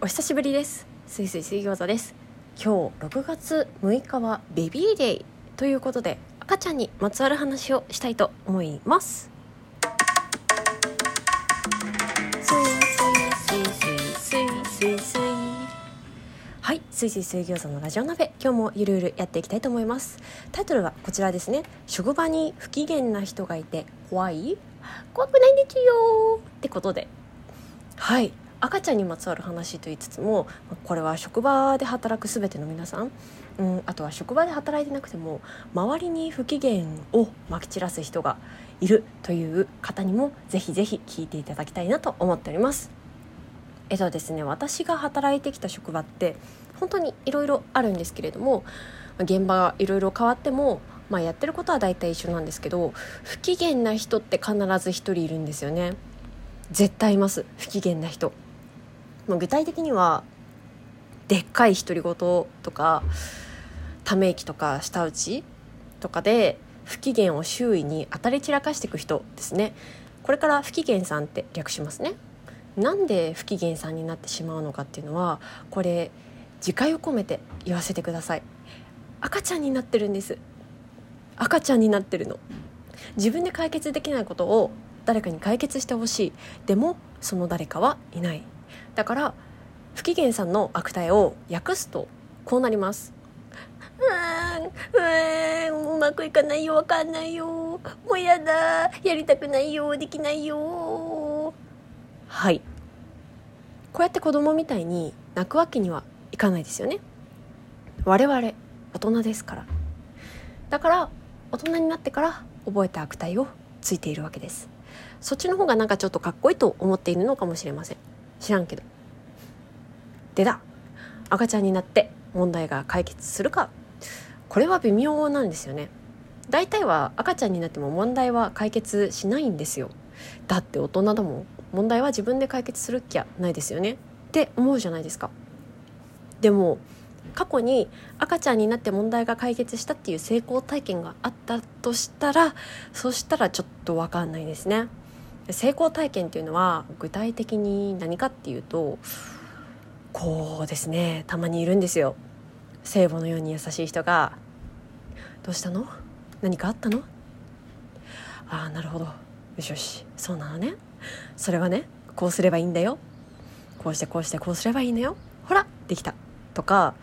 お久しぶりです。すいすい水餃子です。今日6月6日はベビーデイということで赤ちゃんにまつわる話をしたいと思います。すいすいすいすいすいすいはいすいすい水餃子のラジオ鍋。今日もゆるゆるやっていきたいと思います。タイトルはこちらですね。職場に不機嫌な人がいて怖い？怖くないんですよってことで。はい。赤ちゃんにまつわる話と言いつつもこれは職場で働く全ての皆さん、うん、あとは職場で働いてなくても周りに不機嫌をまき散らす人がいるという方にもぜひぜひ聞いていただきたいなと思っております。えっとですね私が働いてきた職場って本当にいろいろあるんですけれども現場がいろいろ変わっても、まあ、やってることは大体一緒なんですけど不機嫌な人って必ず一人いるんですよね絶対います不機嫌な人具体的にはでっかい独り言とかため息とか舌打ちとかで不機嫌を周囲に当たり散らかしていく人ですね。これから不機嫌さんって略しますね。なんで不機嫌さんになってしまうのかっていうのはこれ自戒を込めて言わせてください。赤ちゃんになってるんです。赤ちゃんになってるの。自分で解決できないことを誰かに解決してほしい。でもその誰かはいない。だから不機嫌さんの悪態を訳すとこうなります。うんうんうまくいかないよわかんないよ。もうやだ。やりたくないよできないよ。はい。こうやって子供みたいに泣くわけにはいかないですよね。我々大人ですから。だから大人になってから覚えた悪態をついているわけです。そっちの方がなんかちょっとかっこいいと思っているのかもしれません。知らんけど。でだ。赤ちゃんになって問題が解決するか。これは微妙なんですよね。大体は赤ちゃんになっても問題は解決しないんですよ。だって大人だもん。問題は自分で解決するっきゃないですよね。って思うじゃないですか。でも過去に赤ちゃんになって問題が解決したっていう成功体験があったとしたらそしたらちょっと分かんないですね。成功体験っていうのは具体的に何かっていうとこうですねたまにいるんですよ。聖母のように優しい人が「どうしたの？何かあったの?」ああなるほど。よしよし。そうなのね。それはねこうすればいいんだよ。こうしてこうしてこうすればいいのよ。ほらできた。とか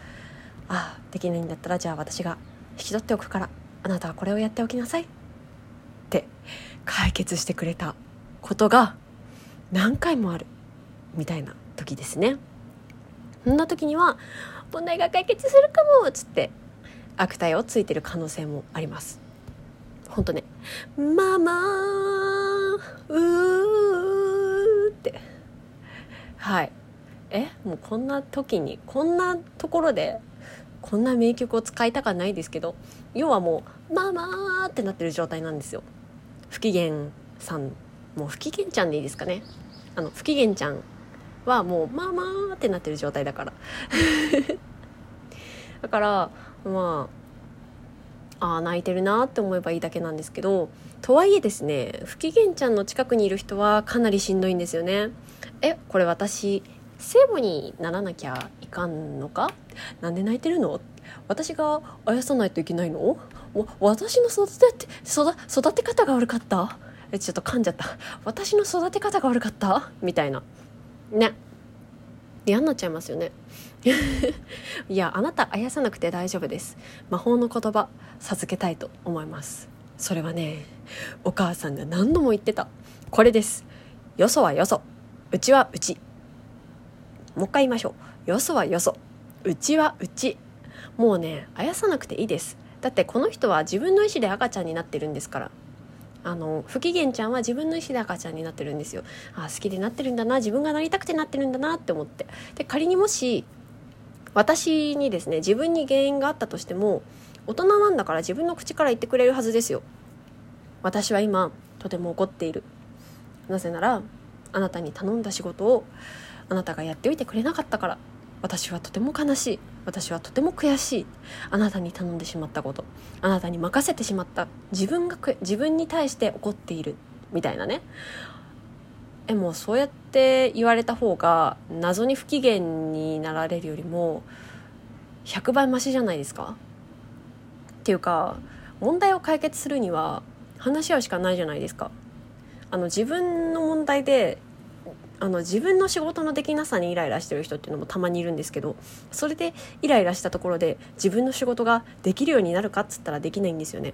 ああできないんだったらじゃあ私が引き取っておくから。あなたはこれをやっておきなさい。って解決してくれた。ことが何回もあるみたいな時ですね。そんな時には問題が解決するかもっつって悪態をついてる可能性もあります。本当ね「ママうー」って。はい。え？もうこんな時にこんなところでこんな名曲を使いたかないですけど要はもう「ママ」ってなってる状態なんですよ。不機嫌さんもう不機嫌ちゃんでいいですかね。あの不機嫌ちゃんはもう「まあまあ」ってなってる状態だから。だからまあああ泣いてるなって思えばいいだけなんですけどとはいえですね不機嫌ちゃんの近くにいる人はかなりしんどいんですよね。えこれ私聖母にならなきゃいかんのか？なんで泣いてるの？私があやさないといけないの？わ私の育て育育て方が悪かった？えちょっと噛んじゃった。私の育て方が悪かった？みたいな。ね。嫌になっちゃいますよね。いやあなたあやさなくて大丈夫です。魔法の言葉授けたいと思います。それはねお母さんが何度も言ってた。これです。よそはよそ。うちはうち。もう一回言いましょう。よそはよそ。うちはうち。もうねあやさなくていいです。だってこの人は自分の意思で赤ちゃんになってるんですから。あの不機嫌ちゃんは自分の意思で赤ちゃんになってるんですよ。あ好きでなってるんだな自分がなりたくてなってるんだなって思って。で仮にもし私にですね自分に原因があったとしても大人なんだから自分の口から言ってくれるはずですよ。私は今とても怒っている。なぜならあなたに頼んだ仕事をあなたがやっておいてくれなかったから私はとても悲しい。私はとても悔しい。あなたに頼んでしまったこと。あなたに任せてしまった。自分が自分に対して怒っている。みたいなね。えもうそうやって言われた方が謎に不機嫌になられるよりも100倍マシじゃないですか。っていうか問題を解決するには話し合うしかないじゃないですか。あの自分の問題であの自分の仕事のできなさにイライラしてる人っていうのもたまにいるんですけどそれでイライラしたところで自分の仕事ができるようになるかっつったらできないんですよね。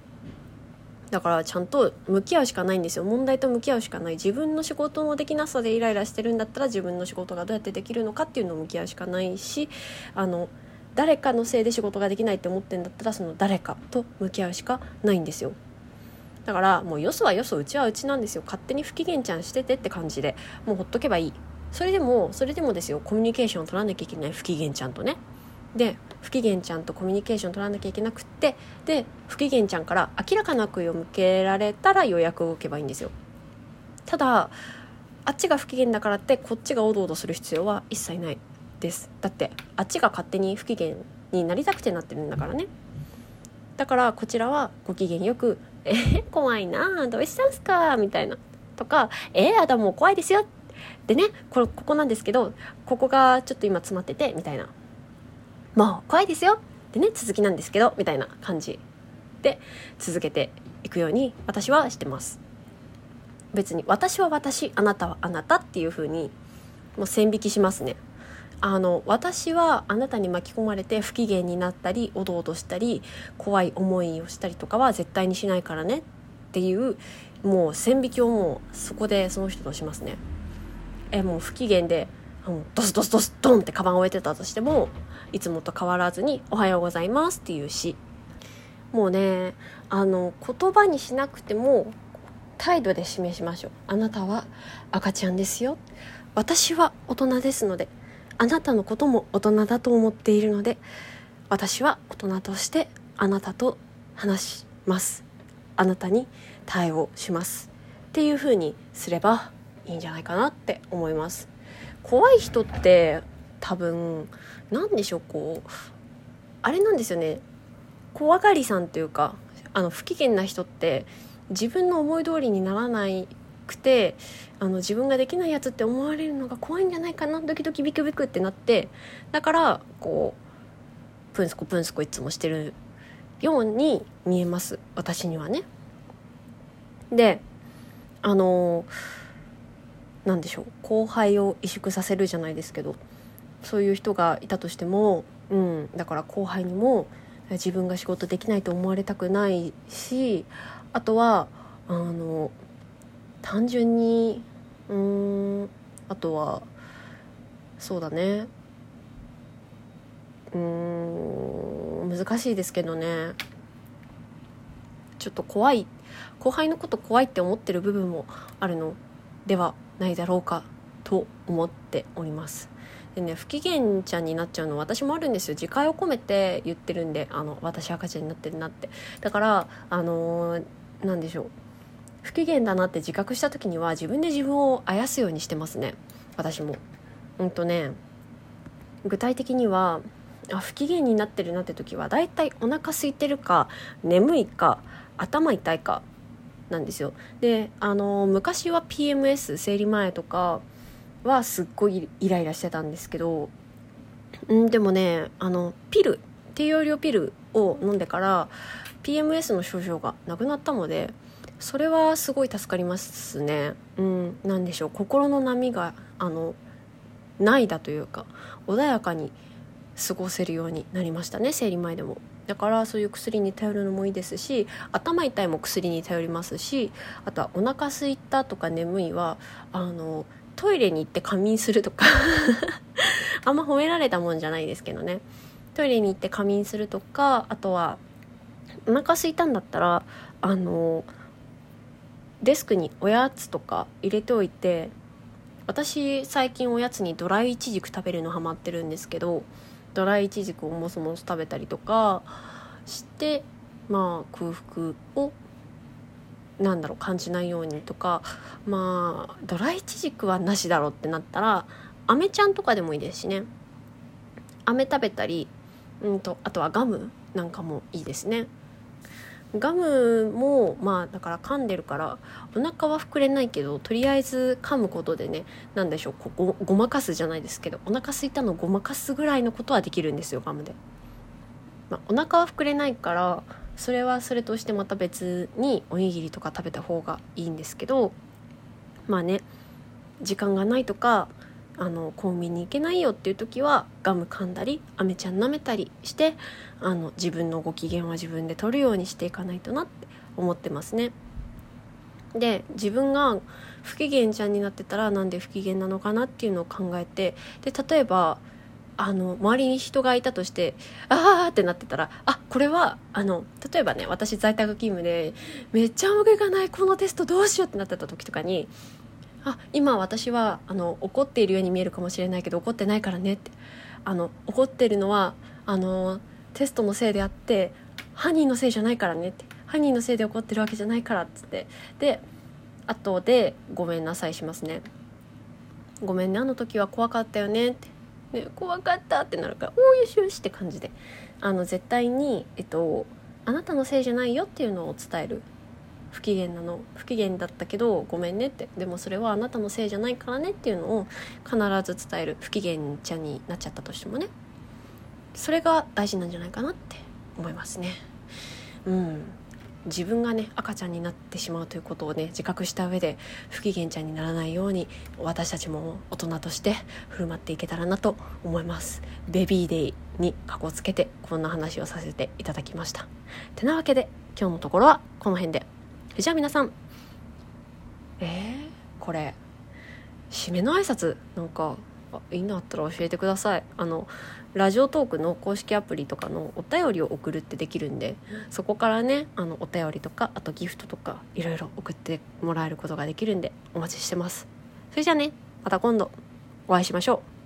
だからちゃんと向き合うしかないんですよ。問題と向き合うしかない。自分の仕事のできなさでイライラしてるんだったら自分の仕事がどうやってできるのかっていうのを向き合うしかないしあの誰かのせいで仕事ができないって思ってんだったらその誰かと向き合うしかないんですよ。だからもうよそはよそうちはうちなんですよ。勝手に不機嫌ちゃんしててって感じでもうほっとけばいい。それでもそれでもですよ。コミュニケーションを取らなきゃいけない不機嫌ちゃんとね。で不機嫌ちゃんとコミュニケーション取らなきゃいけなくってで不機嫌ちゃんから明らかな悪意を向けられたら予約を受けばいいんですよ。ただあっちが不機嫌だからってこっちがおどおどする必要は一切ないです。だってあっちが勝手に不機嫌になりたくてなってるんだからね。だからこちらはご機嫌よく「え、怖いなどうしたんすか?」みたいな。とか「えー、あだもう怖いですよ」でねこれここなんですけどここがちょっと今詰まっててみたいな「もう怖いですよ」でね続きなんですけどみたいな感じで続けていくように私はしてます。別に私は私あなたはあなたっていう風にもう線引きしますね。あの私はあなたに巻き込まれて不機嫌になったりおどおどしたり怖い思いをしたりとかは絶対にしないからねっていうもう線引きをもうそこでその人としますね。えもう不機嫌でドスドスドスドンってカバンを置いてたとしてもいつもと変わらずに「おはようございます」っていうしもうねあの言葉にしなくても態度で示しましょう。あなたは赤ちゃんですよ。私は大人ですのであなたのことも大人だと思っているので私は大人としてあなたと話します。あなたに対応します。っていう風にすればいいんじゃないかなって思います。怖い人って多分何でしょうこうあれなんですよね。怖がりさんというかあの不機嫌な人って自分の思い通りにならないくてあの自分ができないやつって思われるのが怖いんじゃないかなドキドキビクビクってなってだからこうプンスコプンスコいつもしてるように見えます私にはね。であの何でしょう後輩を萎縮させるじゃないですけどそういう人がいたとしても、うん、だから後輩にも自分が仕事できないと思われたくないしあとはあの単純にうんあとはそうだね。うん難しいですけどね。ちょっと怖い後輩のこと怖いって思ってる部分もあるのではないだろうかと思っております。でね不機嫌ちゃんになっちゃうの私もあるんですよ。自戒を込めて言ってるんであの私赤ちゃんになってるなって。だからあのー、何でしょう。不機嫌だなって自覚した時には自分で自分をあやすようにしてますね。私も。うんとね。具体的にはあ不機嫌になってるなって時はだいたいお腹空いてるか眠いか頭痛いかなんですよ。であの昔は PMS 生理前とかはすっごいイライラしてたんですけどんでもねあのピル低用量ピルを飲んでから PMS の症状がなくなったのでそれはすごい助かりますね。うん。何でしょう。心の波があのないだというか穏やかに過ごせるようになりましたね。生理前でも。だからそういう薬に頼るのもいいですし頭痛いも薬に頼りますしあとはお腹すいたとか眠いはあのトイレに行って仮眠するとか。あんま褒められたもんじゃないですけどね。トイレに行って仮眠するとかあとはお腹すいたんだったらあのデスクにおやつとか入れておいて私最近おやつにドライイチジク食べるのハマってるんですけどドライイチジクをもそもそ食べたりとかしてまあ空腹をなんだろう感じないようにとかまあドライイチジクはなしだろうってなったらアメちゃんとかでもいいですしね。飴食べたり、うんと、あとはガムなんかもいいですね。ガムもまあだから噛んでるからお腹は膨れないけどとりあえず噛むことでね何でしょうここごまかすじゃないですけどお腹すいたのごまかすぐらいのことはできるんですよガムで。まあ、お腹は膨れないからそれはそれとしてまた別におにぎりとか食べた方がいいんですけどまあね時間がないとかあのコンビニ行けないよっていう時はガム噛んだりアメちゃん舐めたりしてあの自分のご機嫌は自分で取るようにしていかないとなって思ってますね。で自分が不機嫌ちゃんになってたらなんで不機嫌なのかなっていうのを考えてで例えばあの周りに人がいたとしてああってなってたらあこれはあの例えばね私在宅勤務でめっちゃうまくいかないこのテストどうしようってなってた時とかにあ今私はあの怒っているように見えるかもしれないけど怒ってないからねって。あの怒ってるのはあのテストのせいであって犯人のせいじゃないからねって。犯人のせいで怒ってるわけじゃないからっつって。で後でごめんなさいしますね。ごめんねあの時は怖かったよねって。ね、怖かったってなるから「おおよしよし」って感じで。あの絶対に、えっと、あなたのせいじゃないよっていうのを伝える。不機嫌なの不機嫌だったけどごめんねって。でもそれはあなたのせいじゃないからねっていうのを必ず伝える。不機嫌ちゃになっちゃったとしてもね。それが大事なんじゃないかなって思いますね。うん。自分がね赤ちゃんになってしまうということをね自覚した上で不機嫌ちゃんにならないように私たちも大人として振る舞っていけたらなと思います。ベビーデイにかこつけてこんな話をさせていただきました。てなわけで今日のところはこの辺で。じゃあ皆さん。えー、これ締めの挨拶なんかいいのあったら教えてください。あのラジオトークの公式アプリとかのお便りを送るってできるんでそこからねあのお便りとかあとギフトとかいろいろ送ってもらえることができるんでお待ちしてます。それじゃあねまた今度お会いしましょう。